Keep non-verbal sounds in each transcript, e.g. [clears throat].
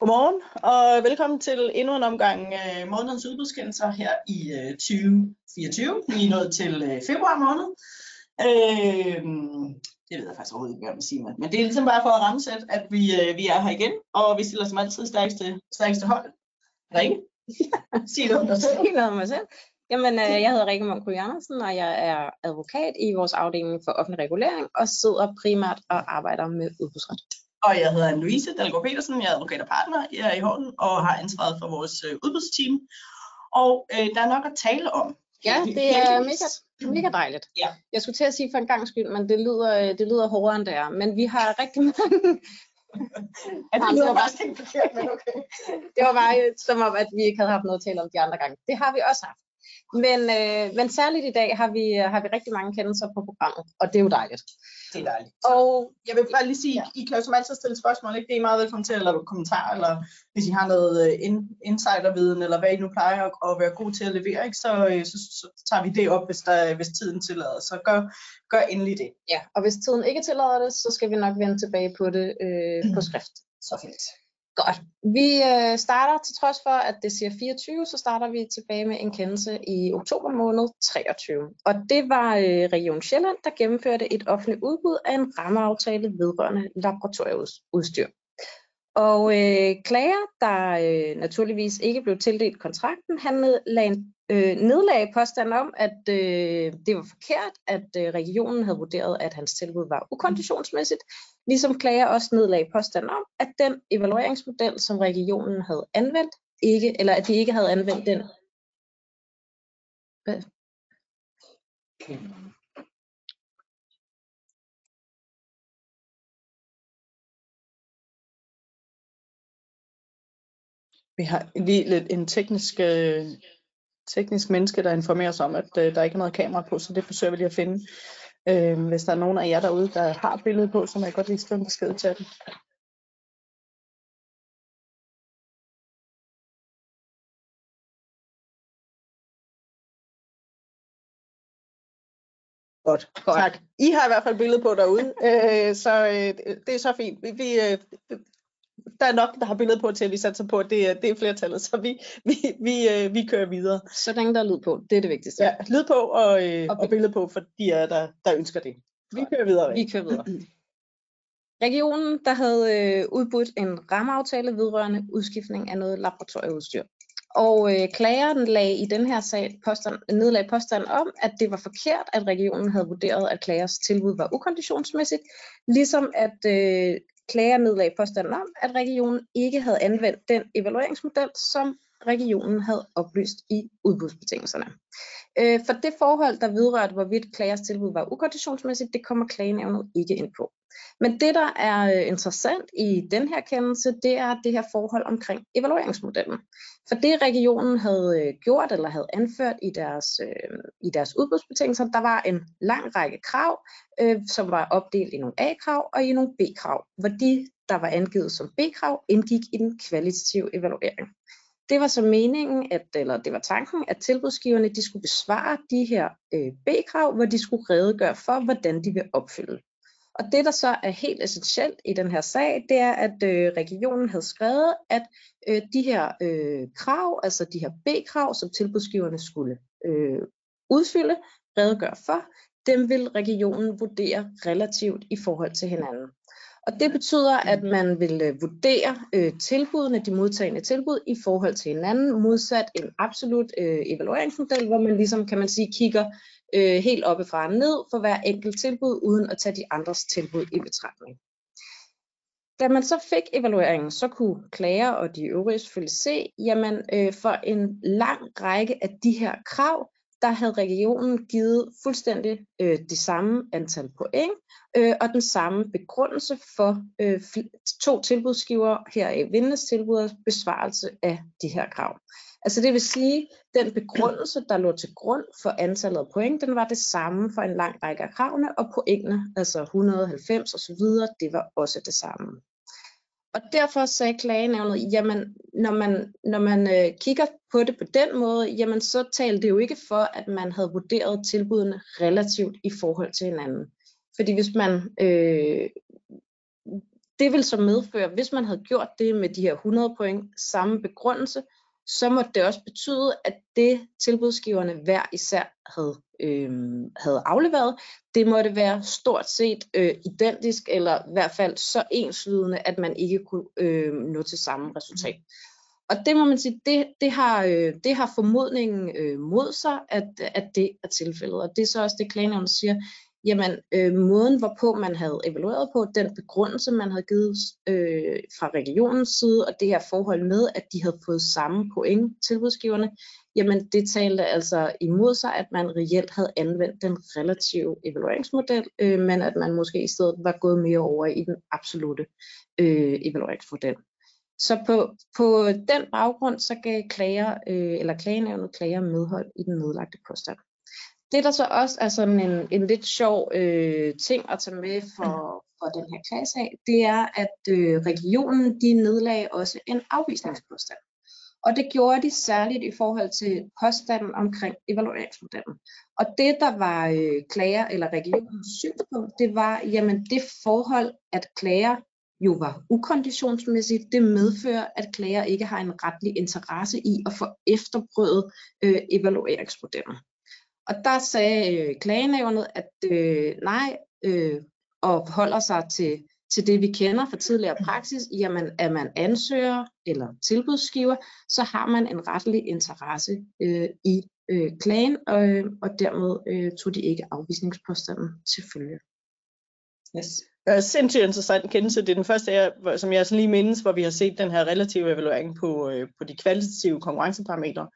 Godmorgen og velkommen til endnu en omgang øh, månedens udbudskendelser her i øh, 2024. Vi er nået til øh, februar måned. Øh, det ved jeg faktisk overhovedet ikke, hvad jeg vil sige, men det er ligesom bare for at ramsætte, at vi, øh, vi er her igen, og vi stiller som altid stærkeste, stærkeste hold. Rikke, [laughs] sig noget om dig selv. Sig noget om mig selv. Jamen, øh, jeg hedder Rikke Munk Andersen, og jeg er advokat i vores afdeling for offentlig regulering, og sidder primært og arbejder med udbudsret. Og jeg hedder Louise Dalgaard Petersen, jeg er advokat og partner jeg er i Horten og har ansvaret for vores øh, udbudsteam. Og øh, der er nok at tale om. Ja, det er mega, mega dejligt. Ja. Jeg skulle til at sige for en gang skyld, men det lyder, øh, det lyder hårdere end det er. Men vi har rigtig mange... Ja, det lyder faktisk ikke forkert, men okay. det var bare øh, som om, at vi ikke havde haft noget at tale om de andre gange. Det har vi også haft. Men, øh, men særligt i dag har vi, har vi rigtig mange kendelser på programmet, og det er jo dejligt. Det er dejligt. Og jeg vil bare lige sige, ja. I kan jo som altid stille spørgsmål, ikke? det er meget velkommen til, eller kommentarer, eller hvis I har noget øh, in, insiderviden, eller hvad I nu plejer at, at være gode til at levere, ikke? Så, øh, så, så tager vi det op, hvis, der, hvis tiden tillader. Så gør, gør endelig det. Ja, og hvis tiden ikke tillader det, så skal vi nok vende tilbage på det øh, på skrift. Så fint. Godt. Vi øh, starter til trods for, at det siger 24, så starter vi tilbage med en kendelse i oktober måned 23. Og det var øh, Region Sjælland, der gennemførte et offentligt udbud af en rammeaftale vedrørende laboratorieudstyr. Og øh, klager, der øh, naturligvis ikke blev tildelt kontrakten, han lagde, øh, nedlagde påstand om, at øh, det var forkert, at øh, regionen havde vurderet, at hans tilbud var ukonditionsmæssigt, ligesom klager også nedlag påstand om, at den evalueringsmodel, som regionen havde anvendt, ikke, eller at de ikke havde anvendt den. Hvad? Vi har lige lidt en teknisk, øh, teknisk menneske, der informerer os om, at øh, der ikke er noget kamera på, så det forsøger vi lige at finde. Øh, hvis der er nogen af jer derude, der har billedet på, så må jeg godt lige skrive en besked til dem. Godt. Godt. Tak. I har i hvert fald billede på derude, øh, så øh, det er så fint. Vi, vi, øh, der er nok, der har billede på til, at vi satser på, at det, er, det er flertallet, så vi, vi, vi, øh, vi kører videre. Så længe der er lyd på, det er det vigtigste. Ja, lyd på og, øh, og, og billede på for de er der, der ønsker det. Vi kører videre. Vi kører videre. Regionen, der havde øh, udbudt en rammeaftale vedrørende udskiftning af noget laboratorieudstyr. Og øh, klageren lagde i den her sag påstand, nedlagde påstand om, at det var forkert, at regionen havde vurderet, at klagers tilbud var ukonditionsmæssigt, ligesom at øh, klager nedlagde påstanden om, at regionen ikke havde anvendt den evalueringsmodel, som regionen havde oplyst i udbudsbetingelserne. Øh, for det forhold, der vedrørte, hvorvidt klagers tilbud var ukonditionsmæssigt, det kommer klagenævnet ikke ind på. Men det, der er øh, interessant i den her kendelse, det er det her forhold omkring evalueringsmodellen. For det regionen havde øh, gjort eller havde anført i deres, øh, i deres udbudsbetingelser, der var en lang række krav, øh, som var opdelt i nogle A-krav og i nogle B-krav, hvor de, der var angivet som B-krav, indgik i den kvalitative evaluering. Det var så meningen, at, eller det var tanken, at tilbudsgiverne de skulle besvare de her øh, B-krav, hvor de skulle redegøre for, hvordan de vil opfylde. Og det, der så er helt essentielt i den her sag, det er, at øh, regionen havde skrevet, at øh, de her øh, krav, altså de her B-krav, som tilbudsgiverne skulle øh, udfylde, redegøre for, dem vil regionen vurdere relativt i forhold til hinanden. Og det betyder, at man vil øh, vurdere øh, tilbudene, de modtagende tilbud, i forhold til hinanden, modsat en absolut øh, evalueringsmodel, hvor man ligesom, kan man sige, kigger øh, helt oppefra og ned for hver enkelt tilbud, uden at tage de andres tilbud i betragtning. Da man så fik evalueringen, så kunne klager og de øvrige selvfølgelig se, jamen øh, for en lang række af de her krav, der havde regionen givet fuldstændig øh, det samme antal point øh, og den samme begrundelse for øh, to tilbudsgiver her i Vindes tilbud besvarelse af de her krav. Altså det vil sige, den begrundelse, der lå til grund for antallet af point, den var det samme for en lang række af kravene, og pointene, altså 190 osv., det var også det samme. Og derfor sagde klagenævnet, jamen når man, når man øh, kigger på det på den måde, jamen så talte det jo ikke for, at man havde vurderet tilbudene relativt i forhold til hinanden. Fordi hvis man, øh, det vil så medføre, hvis man havde gjort det med de her 100 point, samme begrundelse, så må det også betyde, at det tilbudsgiverne hver især havde, øh, havde afleveret, det måtte være stort set øh, identisk, eller i hvert fald så enslydende, at man ikke kunne øh, nå til samme resultat. Og det må man sige, det, det, har, øh, det har formodningen øh, mod sig, at, at det er tilfældet. Og det er så også det, klagenævnet siger, jamen øh, måden, hvorpå man havde evalueret på, den begrundelse, man havde givet øh, fra regionens side, og det her forhold med, at de havde fået samme point, tilbudsgiverne, jamen det talte altså imod sig, at man reelt havde anvendt den relative evalueringsmodel, øh, men at man måske i stedet var gået mere over i den absolute øh, evalueringsmodel. Så på, på den baggrund, så gav klager, øh, eller klagenævnet klager medhold i den nedlagte påstand. Det, der så også er sådan en, en lidt sjov øh, ting at tage med for, for den her klasse af, det er, at øh, regionen de nedlagde også en afvisningspåstand. Og det gjorde de særligt i forhold til påstanden omkring evalueringsmodellen. Og det, der var øh, klager eller regionens synspunkt, det var, jamen det forhold, at klager jo var ukonditionsmæssigt, det medfører, at klager ikke har en retlig interesse i at få efterprøvet øh, evalueringsmodellen. Og der sagde øh, klagenævnet, at øh, nej, øh, og holder sig til, til det, vi kender fra tidligere praksis, jamen er man ansøger eller tilbudsgiver, så har man en retlig interesse øh, i øh, klagen, og, og dermed øh, tog de ikke afvisningspåstanden til følge. Yes. Det er sindssygt interessant kendelse. Det er den første, jeg, som jeg sådan lige mindes, hvor vi har set den her relative evaluering på, øh, på de kvalitative konkurrenceparametre.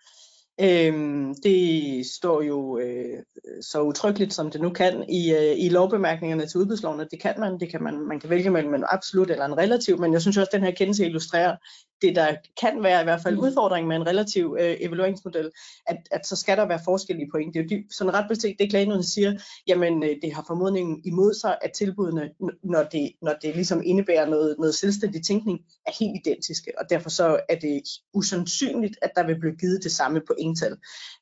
Øhm, det står jo øh, så utryggeligt, som det nu kan i, øh, i lovbemærkningerne til udbudsloven, at det kan man. Det kan man, man kan vælge mellem en absolut eller en relativ, men jeg synes også, at den her kendelse illustrerer det, der kan være i hvert fald mm. udfordring med en relativ øh, evalueringsmodel, at, at så skal der være forskellige point. Det er jo dyb, sådan ret beset, det klagenøden siger, jamen øh, det har formodningen imod sig, at tilbudene, når det, når det ligesom indebærer noget, noget selvstændig tænkning, er helt identiske, og derfor så er det usandsynligt, at der vil blive givet det samme pointtal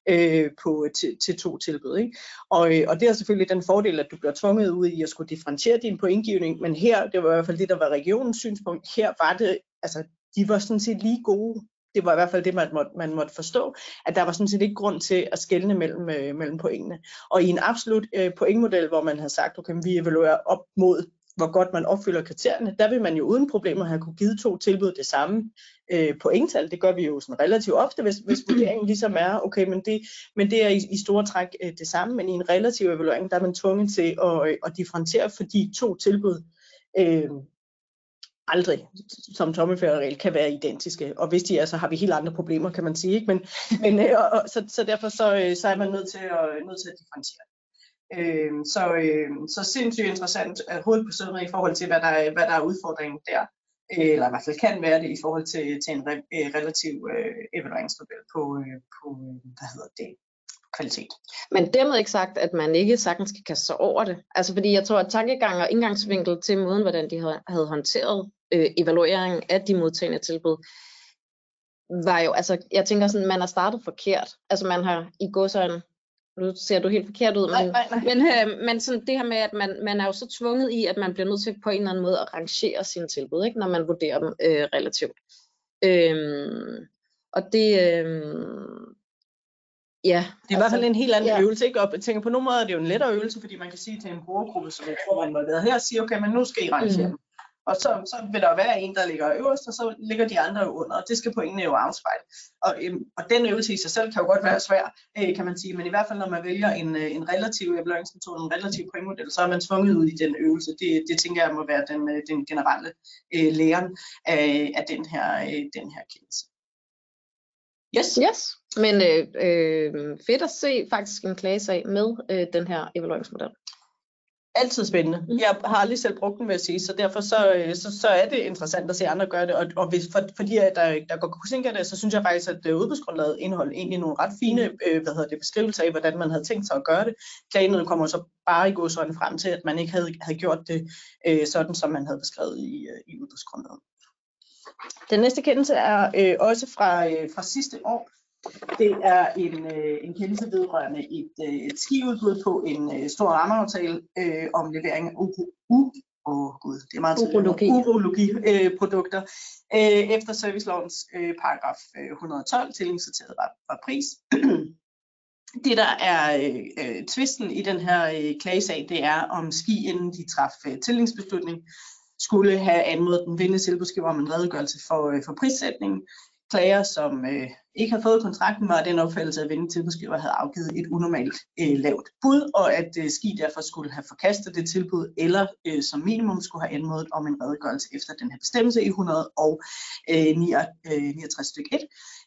øh, på, til, til to tilbud. Ikke? Og, øh, og det er selvfølgelig den fordel, at du bliver tvunget ud i at skulle differentiere din pointgivning, men her, det var i hvert fald det, der var regionens synspunkt, her var det, altså de var sådan set lige gode. Det var i hvert fald det, man måtte, man måtte forstå, at der var sådan set ikke grund til at skelne mellem, øh, mellem pointene. Og i en absolut øh, pointmodel, hvor man havde sagt, okay, vi evaluerer op mod hvor godt man opfylder kriterierne, der vil man jo uden problemer have kunne give to tilbud det samme øh, pointtal. Det gør vi jo sådan relativt ofte, hvis, hvis [clears throat] vurderingen ligesom er, okay, men det, men det er i, i store træk øh, det samme, men i en relativ evaluering, der er man tvunget til at, øh, at differentiere, fordi to tilbud øh, aldrig som tommelfingerregel kan være identiske. Og hvis de er, så har vi helt andre problemer, kan man sige. Ikke? Men, [laughs] men øh, og, og, så, så derfor så, øh, så er man nødt til at, nødt til at differentiere. Øh, så, øh, så sindssygt interessant øh, at hovedet på sødme i forhold til, hvad der, er, hvad der er udfordringen der. Eller i hvert fald kan være det i forhold til, til en re, relativ øh, evalueringsmodel på, øh, på, hvad hedder det, kvalitet. Men dermed ikke sagt, at man ikke sagtens kan kaste sig over det. Altså fordi jeg tror, at tankegang og indgangsvinkel til måden, hvordan de havde, havde håndteret øh, evalueringen af de modtagende tilbud, var jo, altså jeg tænker sådan, man har startet forkert. Altså man har i godsøjne, nu ser du helt forkert ud, men, nej, nej, nej. men, øh, men sådan det her med, at man, man er jo så tvunget i, at man bliver nødt til på en eller anden måde at rangere sine tilbud, ikke, når man vurderer dem øh, relativt. Øhm, og det, øh, Ja, det er i hvert fald altså, en helt anden ja. øvelse, ikke? Og jeg tænker på nogle måder er det jo en lettere øvelse, fordi man kan sige til en brugergruppe, som jeg tror, man må være her, sige, okay, men nu skal I rangere mm. Og så, så vil der være en, der ligger øverst, og så ligger de andre under, og det skal pointene jo afspejle. Og, øhm, og den øvelse i sig selv kan jo godt være svær, øh, kan man sige, men i hvert fald når man vælger en, øh, en relativ evalueringsmetode, en relativ pointmodel, så er man tvunget ud i den øvelse. Det, det tænker jeg må være den, øh, den generelle øh, læren af, af den her, øh, den her kendelse. Yes. yes. Men øh, øh, fedt at se faktisk en klagesag med øh, den her evalueringsmodel. Altid spændende. Mm. Jeg har aldrig selv brugt den, vil jeg sige, så derfor så, øh, så, så er det interessant at se andre gøre det. Og, og hvis, for, fordi der, der går af det, så synes jeg faktisk, at øh, udbudsgrundlaget indeholder egentlig nogle ret fine øh, hvad hedder det, beskrivelser af, hvordan man havde tænkt sig at gøre det. Klagenøden kommer så bare i godsøjne frem til, at man ikke havde, havde gjort det øh, sådan, som man havde beskrevet i, øh, i udbudsgrundlaget. Den næste kendelse er øh, også fra, øh, fra sidste år. Det er en, øh, en kendelse vedrørende et, øh, et skiudbud på en øh, stor rammeaftale øh, om levering af åh gud, det er meget Urologi. urologiprodukter, øh, efter servicelovens øh, paragraf øh, 112, tillingssorteret var, var pris. [clears throat] det der er øh, øh, tvisten i den her øh, klagesag, det er om ski, inden de traf øh, tillingsbeslutning, skulle have anmodet den vindende tilbudsgiver om en redegørelse for, øh, for prissætningen. Klager, som øh, ikke havde fået kontrakten, var den opfattelse, at vindende tilbudsgiver havde afgivet et unormalt øh, lavt bud, og at øh, ski derfor skulle have forkastet det tilbud, eller øh, som minimum skulle have anmodet om en redegørelse efter den her bestemmelse i 169 øh, øh, stykke 1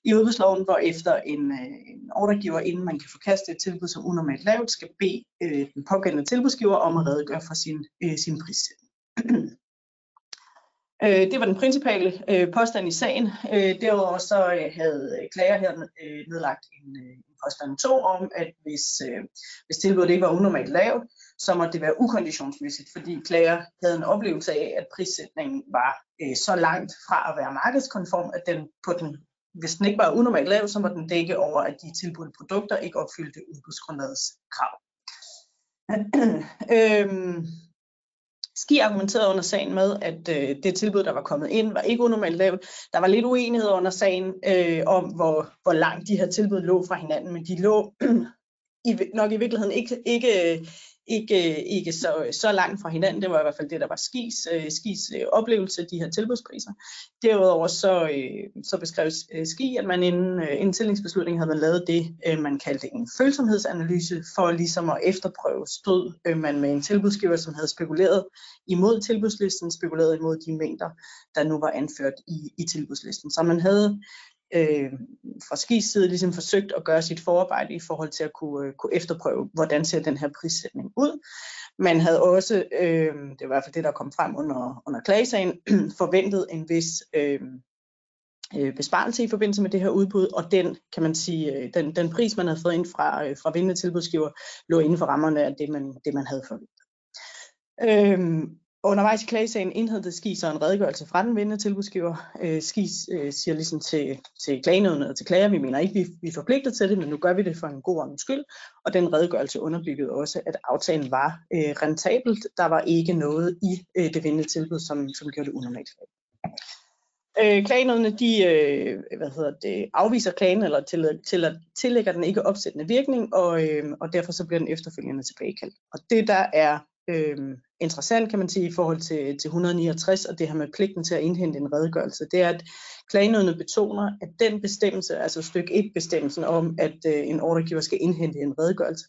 i udbudsloven, hvor efter en, øh, en ordregiver, inden man kan forkaste et tilbud som unormalt lavt, skal bede øh, den pågældende tilbudsgiver om at redegøre for sin, øh, sin prissætning. [clears throat] Øh, det var den principale øh, påstand i sagen. Øh, derudover så øh, havde øh, klager her øh, nedlagt en, øh, en påstand 2 om, at hvis, øh, hvis tilbuddet ikke var unormalt lavt, så måtte det være ukonditionsmæssigt, fordi klager havde en oplevelse af, at prissætningen var øh, så langt fra at være markedskonform, at den på den hvis den ikke var unormalt lav, så må den dække over, at de tilbudte produkter ikke opfyldte udbudsgrundlagets krav. [clears throat] øhm, Ski argumenterede under sagen med, at øh, det tilbud, der var kommet ind, var ikke unormalt lavt. Der var lidt uenighed under sagen øh, om, hvor, hvor langt de her tilbud lå fra hinanden, men de lå [clears throat] i, nok i virkeligheden ikke, ikke, ikke, ikke så, så langt fra hinanden. Det var i hvert fald det, der var skis, øh, skis øh, oplevelse af de her tilbudspriser. Derudover så, øh, så beskrev øh, ski, at man inden, øh, havde man lavet det, øh, man kaldte en følsomhedsanalyse, for ligesom at efterprøve, stod øh, man med en tilbudsgiver, som havde spekuleret imod tilbudslisten, spekuleret imod de mængder, der nu var anført i, i tilbudslisten. Så man havde øh, fra Skis side ligesom forsøgt at gøre sit forarbejde i forhold til at kunne, øh, kunne efterprøve, hvordan ser den her prissætning ud. Man havde også, øh, det var i hvert fald det, der kom frem under, under klagesagen, [clears throat] forventet en vis øh, øh, besparelse i forbindelse med det her udbud, og den, kan man sige, øh, den, den pris, man havde fået ind fra, øh, fra vindende tilbudsgiver, lå inden for rammerne af det, man, det, man havde forventet. Øhm, og Undervejs i klagesagen indhentede Ski så en redegørelse fra den vindende tilbudsgiver. Øh, Ski øh, siger ligesom til, til klagenødene og til klager, vi mener ikke, vi, vi er forpligtet til det, men nu gør vi det for en god ordens skyld. Og den redegørelse underbyggede også, at aftalen var øh, rentabelt. Der var ikke noget i øh, det vindende tilbud, som, som gjorde det unormalt. Øh, klagenødene, de øh, hvad hedder det, afviser klagen eller til, til, tillægger den ikke opsættende virkning, og, øh, og derfor så bliver den efterfølgende tilbagekaldt. Og det der er øh, interessant, kan man sige, i forhold til, til 169 og det her med pligten til at indhente en redegørelse, det er, at klagenødene betoner, at den bestemmelse, altså stykke 1 bestemmelsen om, at øh, en ordregiver skal indhente en redegørelse,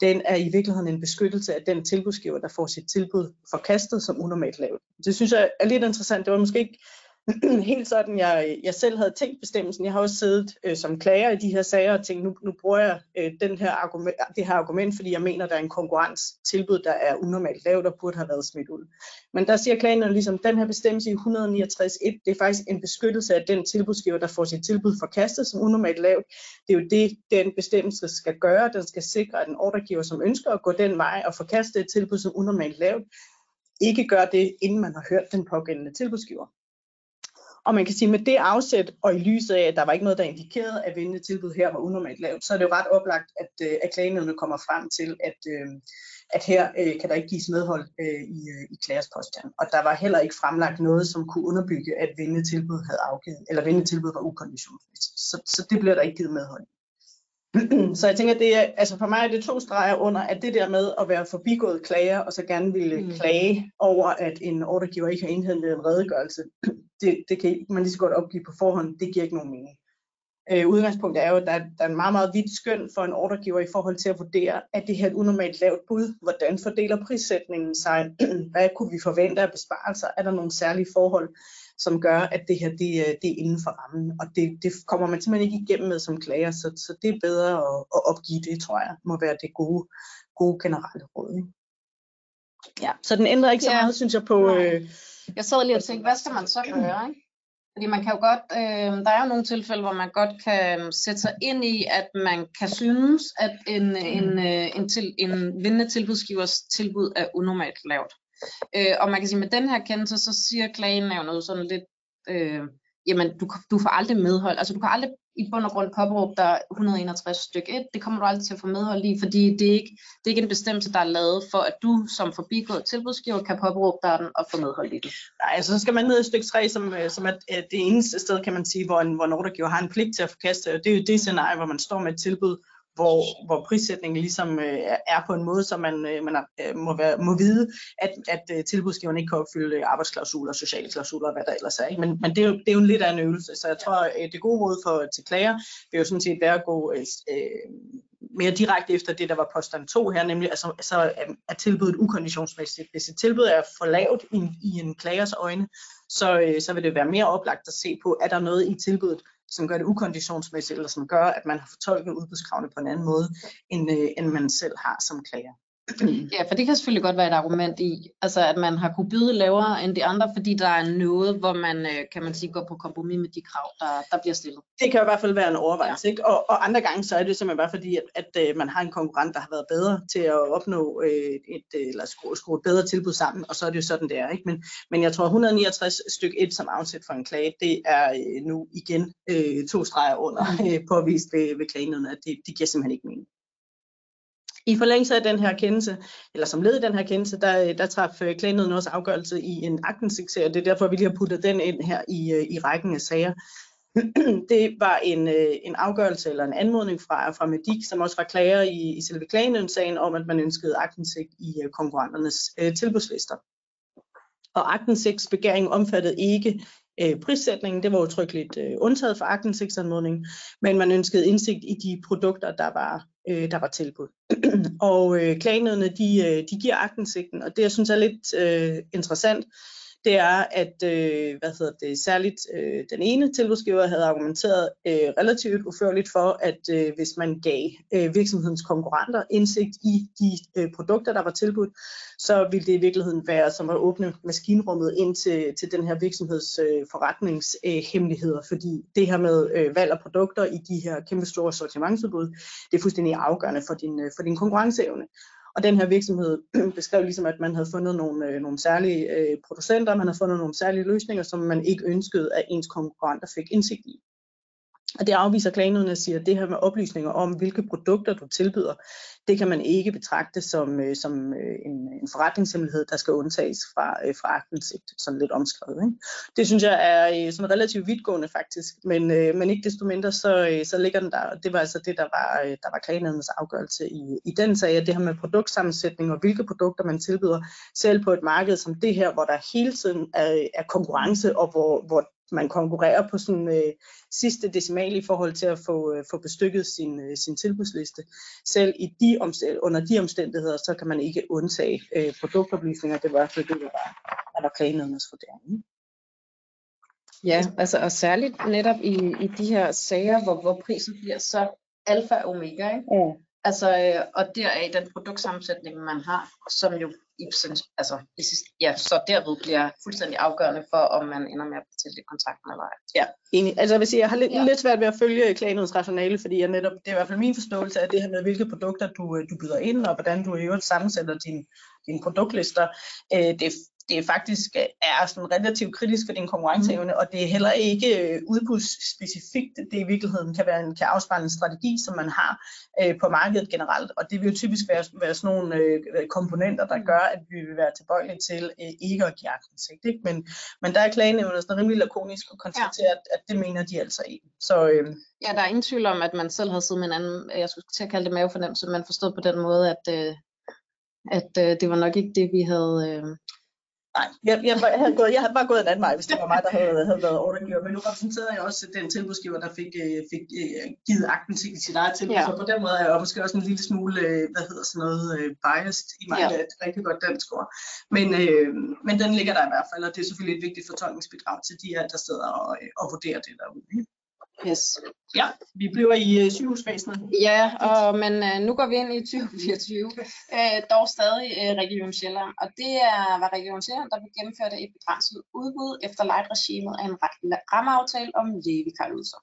den er i virkeligheden en beskyttelse af den tilbudsgiver, der får sit tilbud forkastet som unormalt lavt. Det synes jeg er lidt interessant. Det var måske ikke [clears throat] helt sådan, jeg, jeg selv havde tænkt bestemmelsen. Jeg har også siddet øh, som klager i de her sager og tænkt, nu, nu bruger jeg øh, den her argument, det her argument, fordi jeg mener, der er en konkurrence tilbud, der er unormalt lavt og burde have været smidt ud. Men der siger klagerne ligesom, den her bestemmelse i 169.1, det er faktisk en beskyttelse af den tilbudsgiver, der får sit tilbud forkastet som unormalt lavt. Det er jo det, den bestemmelse skal gøre. Den skal sikre, at en ordregiver, som ønsker at gå den vej og forkaste et tilbud som unormalt lavt, ikke gør det, inden man har hørt den pågældende tilbudsgiver. Og man kan sige, med det afsæt, og i lyset af, at der var ikke noget, der indikerede, at vindende tilbud her var unormalt lavt, så er det jo ret oplagt, at, øh, at klagenævnet kommer frem til, at, øh, at her øh, kan der ikke gives medhold i, i klagers påstand. Og der var heller ikke fremlagt noget, som kunne underbygge, at vindende tilbud havde afgivet, eller vindende tilbud var ukonditionsmæssigt. Så, så det bliver der ikke givet medhold i. [clears throat] så jeg tænker, det er, altså for mig er det to streger under, at det der med at være forbigået klager, og så gerne ville mm. klage over, at en ordregiver ikke har indhentet en redegørelse, [clears throat] det, det kan man lige så godt opgive på forhånd, det giver ikke nogen mening. Øh, udgangspunktet er jo, at der, der er en meget, meget vidt skøn for en ordregiver i forhold til at vurdere, at det her et unormalt lavt bud, hvordan fordeler prissætningen sig, [clears throat] hvad kunne vi forvente af besparelser, er der nogle særlige forhold, som gør, at det her det, det er inden for rammen, og det, det kommer man simpelthen ikke igennem med som klager, så, så det er bedre at, at opgive det, tror jeg, må være det gode, gode generelle råd. Ikke? Ja, så den ændrer ikke så meget, synes jeg, på... Øh, jeg sad lige og tænkte, hvad skal man så gøre? Ikke? Fordi man kan jo godt, øh, der er jo nogle tilfælde, hvor man godt kan sætte sig ind i, at man kan synes, at en, en, øh, en, til, en vindende tilbudsgivers tilbud er unormalt lavt. Øh, og man kan sige, med den her kendelse, så siger klagenævnet noget sådan lidt, øh, jamen du, du får aldrig medhold. Altså du kan aldrig i bund og grund påberåbe dig 161 stykke 1. Det kommer du aldrig til at få medhold i, fordi det er ikke, det er ikke en bestemmelse, der er lavet for, at du som forbigået tilbudsgiver kan påberåbe dig den og få medhold i det. Nej, altså så skal man ned i stykke 3, som, øh, som er det eneste sted, kan man sige, hvor en, hvor en ordregiver har en pligt til at forkaste. Og det er jo det scenarie, hvor man står med et tilbud, hvor, hvor prissætningen ligesom øh, er på en måde, så man, øh, man er, må, være, må vide, at, at øh, tilbudsgiveren ikke kan opfylde øh, arbejdsklausuler, sociale klausuler og hvad der ellers er. Ikke? Men, men det, er jo, det er jo en lidt af en øvelse, så jeg tror, øh, det gode råd for, til klager vil jo sådan set være at gå øh, øh mere direkte efter det, der var påstand 2 her, nemlig altså, altså er øh, tilbuddet ukonditionsmæssigt. Hvis et tilbud er for lavt i, i en klagers øjne, så, øh, så vil det være mere oplagt at se på, er der noget i tilbuddet, som gør det ukonditionsmæssigt, eller som gør, at man har fortolket udbudskravene på en anden måde, end, øh, end man selv har som klager. Ja, for det kan selvfølgelig godt være et argument i, altså at man har kunne byde lavere end de andre, fordi der er noget, hvor man, øh, kan man sige, går på kompromis med de krav, der, der bliver stillet. Det kan i hvert fald være en overvejelse, ja. ikke? Og, og andre gange så er det simpelthen bare fordi, at, at, at øh, man har en konkurrent, der har været bedre til at opnå øh, et, eller skrue, skrue et bedre tilbud sammen, og så er det jo sådan, det er. Ikke? Men, men jeg tror, 169 stykke 1 som afsæt for en klage, det er nu igen øh, to streger under øh, påvist ved, ved klagenøden, at det, det giver simpelthen ikke mening. I forlængelse af den her kendelse, eller som led i den her kendelse, der, øh, der traf øh, klagenøden også afgørelse i en agtindsigtsserie, og det er derfor, vi lige har puttet den ind her i, øh, i rækken af sager. [clears throat] det var en, øh, en afgørelse eller en anmodning fra, fra Medik, som også var klager i, i selve klagenøden-sagen om, at man ønskede agtindsigt i konkurrenternes øh, tilbudslister. Og agtindsigtsbegæringen omfattede ikke øh, prissætningen, det var utryggeligt øh, undtaget for aktindsigtsanmodningen, men man ønskede indsigt i de produkter, der var øh, der var tilbud. [clears throat] og øh, klagenødene, de, øh, de giver agtensigten, og det jeg synes er lidt øh, interessant, det er, at øh, hvad hedder det, særligt øh, den ene tilbudsgiver havde argumenteret øh, relativt uførligt for, at øh, hvis man gav øh, virksomhedens konkurrenter indsigt i de øh, produkter, der var tilbudt, så ville det i virkeligheden være som at åbne maskinrummet ind til, til den her virksomheds øh, forretningshemmeligheder, øh, fordi det her med øh, valg af produkter i de her kæmpe store sortimentsudbud, det er fuldstændig afgørende for din, øh, for din konkurrenceevne. Og den her virksomhed [clears throat] beskrev ligesom, at man havde fundet nogle, øh, nogle særlige øh, producenter, man havde fundet nogle særlige løsninger, som man ikke ønskede, at ens konkurrenter fik indsigt i. Og det afviser klagenødene og siger, at det her med oplysninger om, hvilke produkter du tilbyder, det kan man ikke betragte som, øh, som øh, en, en forretningshemmelighed, der skal undtages fra, øh, fra agtindsigt, sådan lidt omskrevet. Ikke? Det synes jeg er øh, sådan relativt vidtgående faktisk, men, øh, men ikke desto mindre, så, øh, så ligger den der, det var altså det, der var, øh, der var klagenødens afgørelse i, i den sag, at det her med produktsammensætning og hvilke produkter man tilbyder, selv på et marked som det her, hvor der hele tiden er, er konkurrence, og hvor, hvor man konkurrerer på sådan øh, sidste decimal i forhold til at få, øh, få bestykket sin, øh, sin tilbudsliste. Selv i de omstænd- under de omstændigheder, så kan man ikke undtage øh, produktoplysninger. Det var i hvert fald det, der var, der var vurdering. Ja, altså og særligt netop i, i de her sager, hvor, hvor prisen bliver så alfa og omega, ikke? Ja. Altså, øh, og deraf den produktsammensætning, man har, som jo altså, ja, så derved bliver fuldstændig afgørende for, om man ender med at betale kontrakten eller ej. Ja, enig. Altså jeg vil sige, jeg har lidt, ja. lidt svært ved at følge klagenødens rationale, fordi jeg netop, det er i hvert fald min forståelse af det her med, hvilke produkter du, øh, du byder ind, og hvordan du i øvrigt sammensætter din, dine produktlister. Øh, det, det faktisk er sådan relativt kritisk for din konkurrenceevne, mm. og det er heller ikke øh, udbudsspecifikt. Det i virkeligheden kan, være en, kan afspejle en strategi, som man har øh, på markedet generelt, og det vil jo typisk være, være sådan nogle øh, komponenter, der gør, at vi vil være tilbøjelige til øh, ikke at give aktindsigt. Ikke? Men, men der er klagenævnet sådan rimelig lakonisk og konstatere, ja. at, at det mener de altså ikke. Så, øh, ja, der er ingen tvivl om, at man selv havde siddet med en anden, jeg skulle til at kalde det mavefornemmelse, men forstået på den måde, at, øh, at øh, det var nok ikke det, vi havde... Øh, Nej, jeg, jeg, jeg, havde gået, jeg havde bare gået en anden vej, hvis det var mig, der havde, havde været ordregiver. Men nu repræsenterede jeg også den tilbudsgiver, der fik, øh, fik øh, givet akten til sit eget tilbud. Ja. Så på den måde er jeg måske også en lille smule, øh, hvad hedder sådan noget, biased i mig, ja. et rigtig godt dansk ord. Men, øh, men den ligger der i hvert fald, og det er selvfølgelig et vigtigt fortolkningsbidrag til de her, der sidder og, og vurderer det derude. Yes. Ja, vi bliver i uh, sygehusvæsenet. Ja, og, men uh, nu går vi ind i 2024, uh, øh, dog stadig uh, Region Sjælland. Og det er, var Region Sjælland, der gennemføre et begrænset udbud efter light-regimet af en rammeaftale om lægevikarlydelser.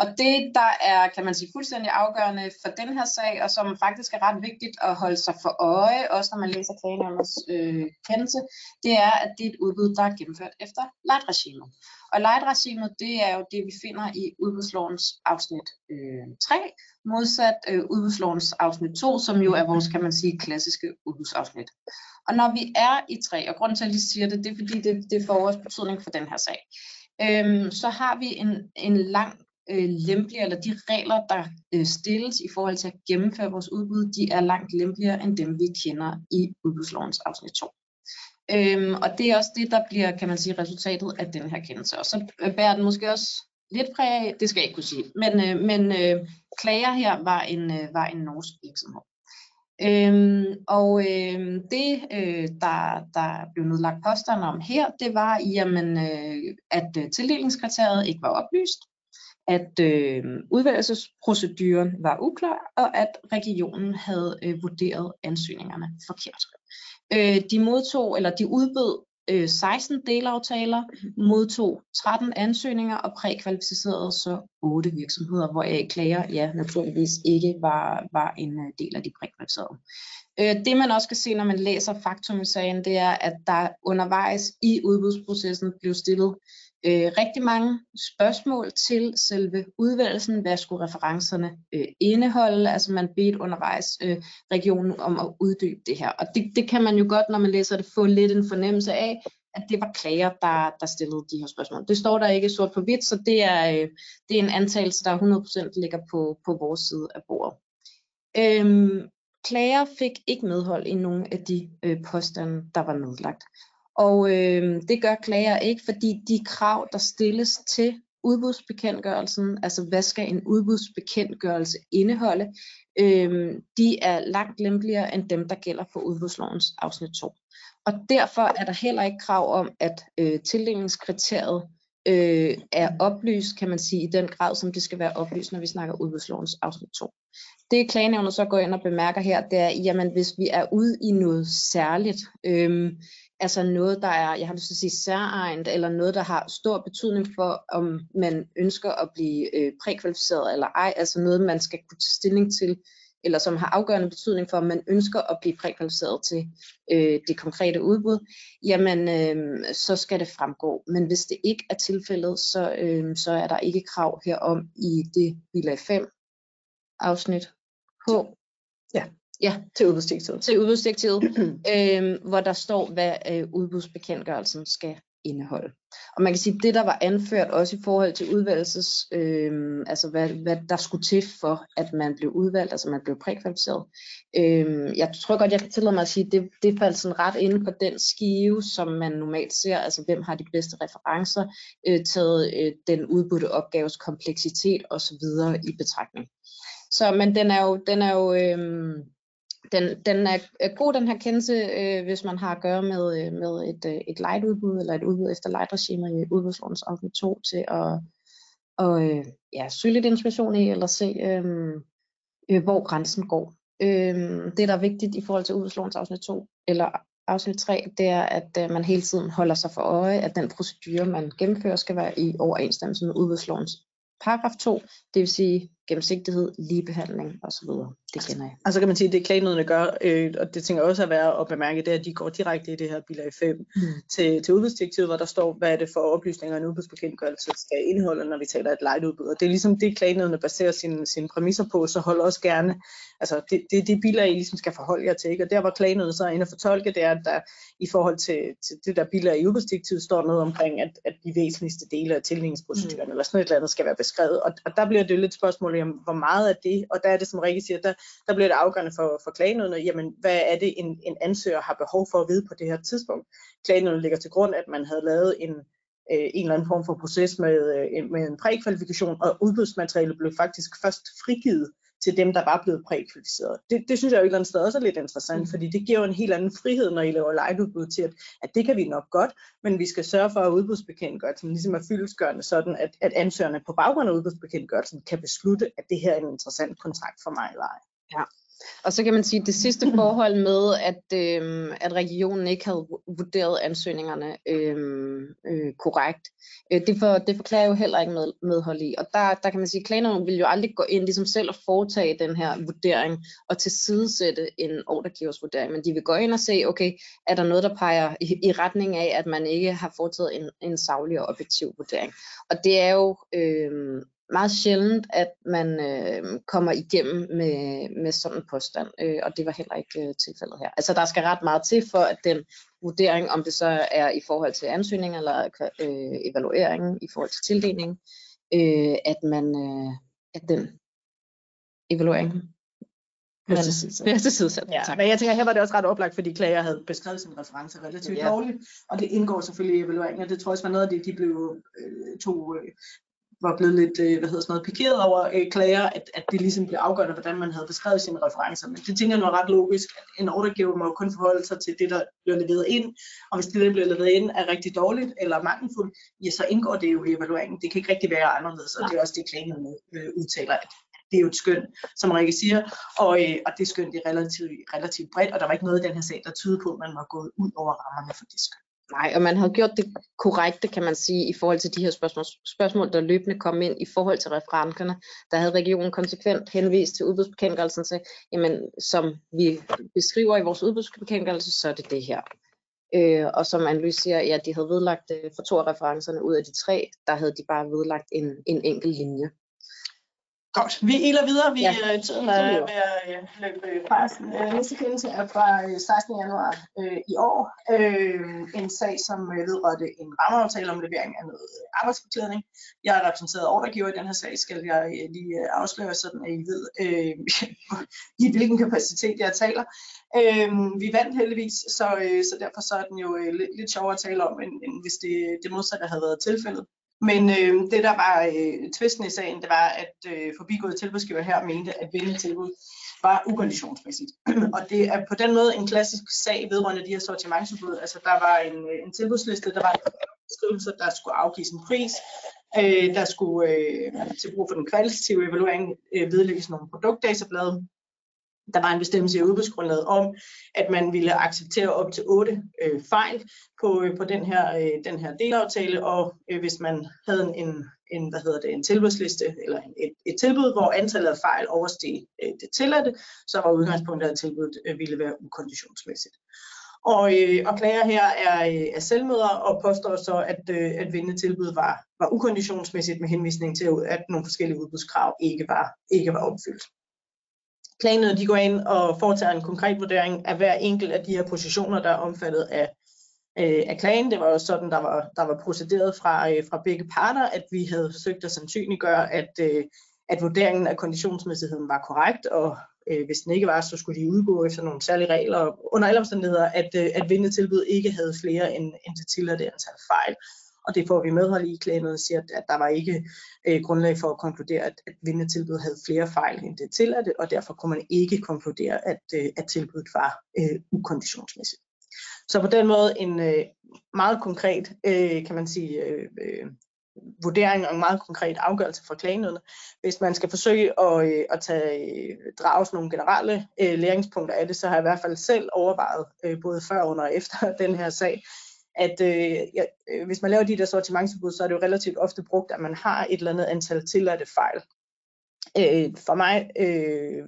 Og det, der er, kan man sige, fuldstændig afgørende for den her sag, og som faktisk er ret vigtigt at holde sig for øje, også når man læser klagenævnets øh, kendelse, det er, at det er et udbud, der er gennemført efter light-regimet. Og lejeregimet, det er jo det, vi finder i udbudslovens afsnit øh, 3, modsat øh, udbudslovens afsnit 2, som jo er vores, kan man sige, klassiske udbudsafsnit. Og når vi er i 3, og grunden til, at jeg lige siger det, det er fordi, det, det får også betydning for den her sag, øh, så har vi en, en lang øh, lempeligere, eller de regler, der øh, stilles i forhold til at gennemføre vores udbud, de er langt lempeligere end dem, vi kender i udbudslovens afsnit 2. Øhm, og det er også det, der bliver, kan man sige, resultatet af den her kendelse. Og så bærer den måske også lidt præg af, det skal jeg ikke kunne sige, men, øh, men øh, klager her var en, øh, var en norsk virksomhed. Øhm, og øh, det, øh, der, der blev nedlagt påstand om her, det var, jamen, øh, at øh, tildelingskriteriet ikke var oplyst, at øh, udvalgelsesproceduren var uklar, og at regionen havde øh, vurderet ansøgningerne forkert. Øh, de modtog, eller de udbød øh, 16 delaftaler, modtog 13 ansøgninger og prækvalificerede så 8 virksomheder, hvor jeg klager, ja, naturligvis ikke var, var en øh, del af de prækvalificerede. Øh, det man også kan se, når man læser faktum i sagen, det er, at der undervejs i udbudsprocessen blev stillet øh, rigtig mange spørgsmål til selve udvalgelsen. Hvad skulle referencerne øh, indeholde? Altså man bedte undervejs øh, regionen om at uddybe det her. Og det, det kan man jo godt, når man læser det, få lidt en fornemmelse af, at det var klager, der, der stillede de her spørgsmål. Det står der ikke sort på hvidt, så det er, øh, det er en antagelse, der 100% ligger på, på vores side af bordet. Øhm, klager fik ikke medhold i nogle af de øh, påstande, der var nedlagt. Og øh, det gør klager ikke, fordi de krav, der stilles til udbudsbekendtgørelsen, altså hvad skal en udbudsbekendtgørelse indeholde, øh, de er langt lempeligere end dem, der gælder for udbudslovens afsnit 2. Og derfor er der heller ikke krav om, at øh, tildelingskriteriet øh, er oplyst, kan man sige, i den grad, som det skal være oplyst, når vi snakker udbudslovens afsnit 2. Det klagenævnet så går ind og bemærker her, det er, jamen hvis vi er ude i noget særligt, øh, altså noget, der er, jeg har lyst til at sige særegent, eller noget, der har stor betydning for, om man ønsker at blive øh, prækvalificeret eller ej, altså noget, man skal kunne tage stilling til, eller som har afgørende betydning for, om man ønsker at blive prækvalificeret til øh, det konkrete udbud, jamen øh, så skal det fremgå. Men hvis det ikke er tilfældet, så, øh, så er der ikke krav herom i det bilag 5 afsnit H. Ja. Ja, til udbudsdirektivet. Til udbudsdirektivet, [clears throat] øh, hvor der står, hvad øh, udbudsbekendtgørelsen skal indeholde. Og man kan sige, at det der var anført også i forhold til udvalgelses, øh, altså hvad, hvad der skulle til for, at man blev udvalgt, altså man blev prækvalificeret. Øh, jeg tror godt, jeg kan tillade mig at sige, at det, det faldt sådan ret inde på den skive, som man normalt ser, altså hvem har de bedste referencer, øh, taget øh, den udbudte opgaves kompleksitet osv. i betragtning. Så, men den er jo, den er jo øh, den, den er god, den her kendelse, øh, hvis man har at gøre med, øh, med et, øh, et lejtudbud eller et udbud efter light-regimer i udbudslovens afsnit 2, til at og, øh, ja, søge lidt inspiration i, eller se, øh, øh, hvor grænsen går. Øh, det, der er vigtigt i forhold til udbudslovens afsnit 2, eller afsnit 3, det er, at øh, man hele tiden holder sig for øje, at den procedure, man gennemfører, skal være i overensstemmelse med udbudslovens paragraf 2, det vil sige gennemsigtighed, ligebehandling osv. Det kender jeg. Altså kan man sige, at det klagenødene gør, øh, og det tænker også at være at bemærke, det er, at de går direkte i det her bilag 5 mm. til, til udbudsdirektivet, hvor der står, hvad er det for oplysninger, en udbudsbekendtgørelse skal indeholde, når vi taler et lejeudbud. Og det er ligesom det, klagenødene baserer sine, sine præmisser på, så hold også gerne, altså det, det, det bilag, I ligesom skal forholde jer til. Ikke? Og der, hvor klagenødene så er inde og fortolke, det er, at der i forhold til, til det der bilag i udbudsdirektivet, står noget omkring, at, at de væsentligste dele af tildelingsproceduren, mm. eller sådan et eller andet, skal være beskrevet. Og, og der bliver det lidt spørgsmål jamen, hvor meget er det, og der er det, som Rikke siger, der, der bliver det afgørende for, for klagenødene, jamen hvad er det, en, en ansøger har behov for at vide på det her tidspunkt. Klagenødene ligger til grund, at man havde lavet en, øh, en eller anden form for proces med, øh, med en prækvalifikation, og udbudsmaterialet blev faktisk først frigivet til dem, der var blevet prækvalificeret. Det, det synes jeg jo et eller andet sted også er lidt interessant, mm. fordi det giver jo en helt anden frihed, når I laver lejeudbud til, at, at det kan vi nok godt, men vi skal sørge for, at udbudsbekendtgørelsen ligesom er fyldesgørende, sådan at, at ansøgerne på baggrund af udbudsbekendtgørelsen kan beslutte, at det her er en interessant kontrakt for mig eller ej. Ja. Og så kan man sige, at det sidste [clears throat] forhold med, at, øh, at regionen ikke havde vurderet ansøgningerne øh, øh, korrekt, øh, det, for, det forklarer jo heller ikke med, medhold i. Og der, der kan man sige, at klagerne vil jo aldrig gå ind ligesom selv og foretage den her vurdering og tilsidesætte en ordregivers vurdering, men de vil gå ind og se, okay, er der noget, der peger i, i retning af, at man ikke har foretaget en, en savlig og objektiv vurdering. Og det er jo øh, meget sjældent, at man øh, kommer igennem med, med sådan en påstand, øh, og det var heller ikke øh, tilfældet her. Altså der skal ret meget til for, at den vurdering, om det så er i forhold til ansøgning eller øh, evalueringen i forhold til tildeling, øh, at man øh, at den evaluering Men, det er til sidesat. Ja, tak. men jeg tænker, her var det også ret oplagt, fordi klager havde beskrevet sin reference relativt ja. dårligt, og det indgår selvfølgelig i evalueringen, og det tror jeg også var noget af det, de blev øh, to øh, var blevet lidt, øh, hvad hedder sådan noget, pikeret over øh, klager, at, at det ligesom blev afgørende, hvordan man havde beskrevet sine referencer. Men det tænker jeg nu er ret logisk, at en ordregiver må jo kun forholde sig til det, der bliver leveret ind, og hvis det, der bliver leveret ind, er rigtig dårligt eller mangelfuldt, ja, så indgår det jo i evalueringen. Det kan ikke rigtig være anderledes, og det er også det, klagen øh, udtaler, at det er jo et skøn, som Rikke siger, og, øh, og det skøn det er relativt, relativt bredt, og der var ikke noget i den her sag, der tyder på, at man var gået ud over rammerne for det skøn. Nej, og man havde gjort det korrekte, kan man sige, i forhold til de her spørgsmål, spørgsmål der løbende kom ind i forhold til referenterne. Der havde regionen konsekvent henvist til udbudsbekendtgørelsen til, jamen, som vi beskriver i vores udbudsbekendtgørelse, så er det det her. Øh, og som analyserer, ja, de havde vedlagt øh, for to af referencerne ud af de tre, der havde de bare vedlagt en, en enkelt linje. Godt, vi iler videre. Vi, Ja, ja, tiden så er ved at øh, løbe øh, fra os. Øh, Næste kendelse er fra øh, 16. januar øh, i år. Øh, en sag, som øh, vedrørte en rammeaftale om levering af noget arbejdsbeklædning. Jeg er repræsenteret ordregiver i den her sag, skal jeg øh, lige øh, afsløre, sådan at I ved, øh, [laughs] i hvilken kapacitet jeg taler. Øh, vi vandt heldigvis, så, øh, så derfor så er den jo øh, lidt, lidt sjovere at tale om, end, end hvis det, det modsatte havde været tilfældet. Men øh, det, der var øh, tvisten i sagen, det var, at øh, forbigået tilbudsgiver her mente, at vindende tilbud var ukonditionsmæssigt. [clears throat] og det er på den måde en klassisk sag vedrørende de her sortimentsudbud. Altså der var en, øh, en tilbudsliste, der var en beskrivelse, der skulle afgives en pris, øh, der skulle øh, til brug for den kvalitative evaluering øh, vedlægges nogle produktdatablade. Der var en bestemmelse i udbudsgrundlaget om, at man ville acceptere op til otte øh, fejl på, øh, på den, her, øh, den her delaftale, og øh, hvis man havde en, en, hvad hedder det, en tilbudsliste eller et, et tilbud, hvor antallet af fejl oversteg øh, det tilladte, så var udgangspunktet, at tilbuddet øh, ville være ukonditionsmæssigt. Og, øh, og klager her er, øh, er selvmøder og påstår så, at, øh, at vindende tilbud var, var ukonditionsmæssigt med henvisning til, at nogle forskellige udbudskrav ikke var, ikke var opfyldt. Klagenødet de går ind og foretager en konkret vurdering af hver enkelt af de her positioner, der er omfattet af, øh, af klagen. Det var jo sådan, der var, der var procederet fra, øh, fra begge parter, at vi havde forsøgt at sandsynliggøre, at, øh, at vurderingen af konditionsmæssigheden var korrekt, og øh, hvis den ikke var, så skulle de udgå efter nogle særlige regler. Under alle omstændigheder, at, øh, at vindetilbud ikke havde flere end, end det tilladte antal fejl. Og det får vi medhold i. Klagenødet siger, at, at der var ikke øh, grundlag for at konkludere, at, at vindende havde flere fejl end det tilladte, og derfor kunne man ikke konkludere, at, øh, at tilbuddet var øh, ukonditionsmæssigt. Så på den måde en øh, meget konkret, øh, kan man sige, øh, øh, vurdering og en meget konkret afgørelse fra klagenødene. Hvis man skal forsøge at, øh, at tage, øh, drage sådan nogle generelle øh, læringspunkter af det, så har jeg i hvert fald selv overvejet, øh, både før, under og efter [laughs] den her sag, at øh, ja, øh, hvis man laver de der sortimentsudbud, så er det jo relativt ofte brugt, at man har et eller andet antal tilladte fejl. Øh, for mig øh,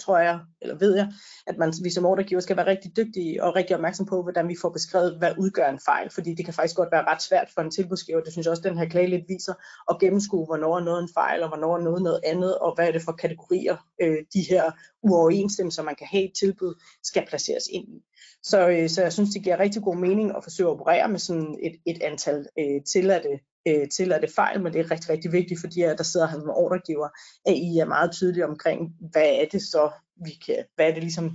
tror jeg, eller ved jeg, at man, vi som ordregiver skal være rigtig dygtige og rigtig opmærksom på, hvordan vi får beskrevet, hvad udgør en fejl, fordi det kan faktisk godt være ret svært for en tilbudsgiver, det synes jeg også, den her klage lidt viser, at gennemskue, hvornår er noget en fejl, og hvornår er noget noget andet, og hvad er det for kategorier, øh, de her uoverensstemmelser, man kan have i et tilbud, skal placeres ind i. Så, øh, så jeg synes, det giver rigtig god mening at forsøge at operere med sådan et, et antal øh, tilladte øh, tilladte fejl, men det er rigtig, rigtig vigtigt, fordi at der sidder han som ordregiver, at I er meget tydelige omkring, hvad er det så, vi kan, hvad er det ligesom,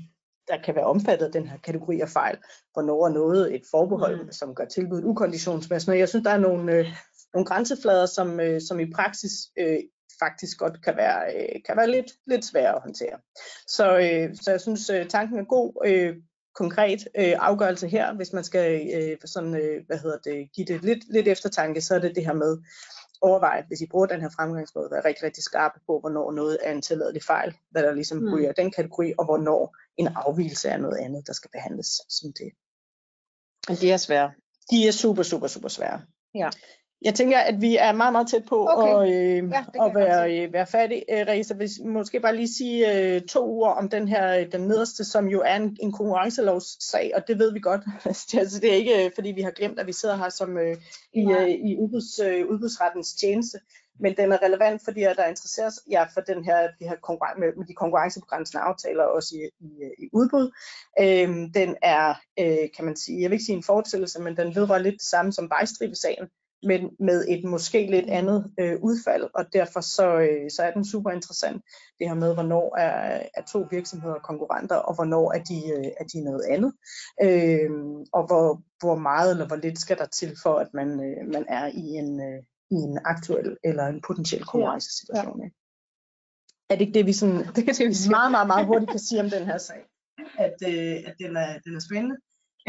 der kan være omfattet af den her kategori af fejl, hvornår er noget et forbehold, mm. som gør tilbuddet ukonditionsmæssigt. Men jeg synes, der er nogle, øh, nogle grænseflader, som, øh, som i praksis øh, faktisk godt kan være, øh, kan være lidt, lidt svære at håndtere. Så, øh, så jeg synes, øh, tanken er god. Øh, konkret øh, afgørelse her, hvis man skal øh, sådan, øh, hvad hedder det, give det lidt, lidt eftertanke, så er det det her med, overveje, hvis I bruger den her fremgangsmåde, være rigtig, rigtig skarpe på, hvornår noget er en tilladelig fejl, hvad der ligesom Mm. ryger den kategori, og hvornår en afvielse er noget andet, der skal behandles som det. Men de er svære. De er super, super, super svære. Ja. Jeg tænker, at vi er meget, meget tæt på Okay. at, øh, Ja, at være, øh, være færdig. Øh, Reza, hvis måske bare lige sige øh, to ord om den her, øh, den nederste, som jo er en, en konkurrencelovssag, og det ved vi godt. [laughs] er, altså, det er ikke, øh, fordi vi har glemt, at vi sidder her som øh, i, øh, i udbuds, øh, udbudsrettens tjeneste, men den er relevant, fordi der interesseres ja, for den her, de her konkurren- med, med de konkurrencebegrænsende aftaler også i, i, øh, i udbud. Øhm, den er, øh, kan man sige, jeg vil ikke sige en fortsættelse, men den vedrører lidt det samme som vejstribesagen, men med et måske lidt andet øh, udfald, og derfor så, øh, så er den super interessant. Det her med, hvornår er, er to virksomheder konkurrenter, og hvornår er de, øh, er de noget andet, øh, og hvor, hvor meget eller hvor lidt skal der til for, at man, øh, man er i en, øh, i en aktuel eller en potentiel konkurrencesituation. Ja. Er det ikke det, vi sådan [laughs] Det det, vi meget, meget, meget hurtigt kan sige om den her sag? At, øh, at den, er, den er spændende.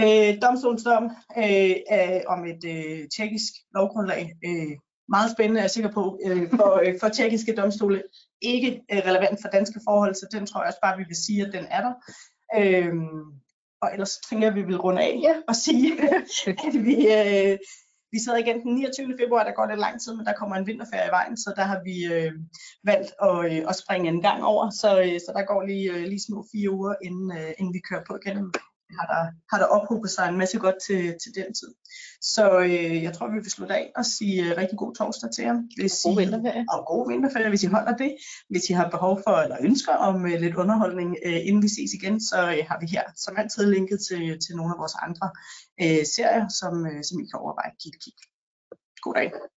Øh, domstolsdom øh, er om et øh, tjekkisk lovgrundlag. Øh, meget spændende, er jeg sikker på, øh, for, øh, for tjekkiske domstole. Ikke øh, relevant for danske forhold, så den tror jeg også bare, vi vil sige, at den er der. Øh, og ellers tænker jeg, at vi vil runde af Ja. og sige, [laughs] at vi, øh, vi sidder igen den 29. februar, der går lidt lang tid, men der kommer en vinterferie i vejen, så der har vi øh, valgt at, øh, at springe en gang over, så, øh, så der går lige, øh, lige små fire uger, inden, øh, inden vi kører på igen. Har der, har der ophobet sig en masse godt til, til den tid. Så øh, jeg tror, vi vil slutte af og sige øh, rigtig god torsdag til jer. Hvis God I- vinterferie. Og god vinterferie, hvis I holder det. Hvis I har behov for eller ønsker om øh, lidt underholdning, øh, inden vi ses igen, så øh, har vi her som altid linket til, til nogle af vores andre øh, serier, som, øh, som I kan overveje at give et kig. God dag.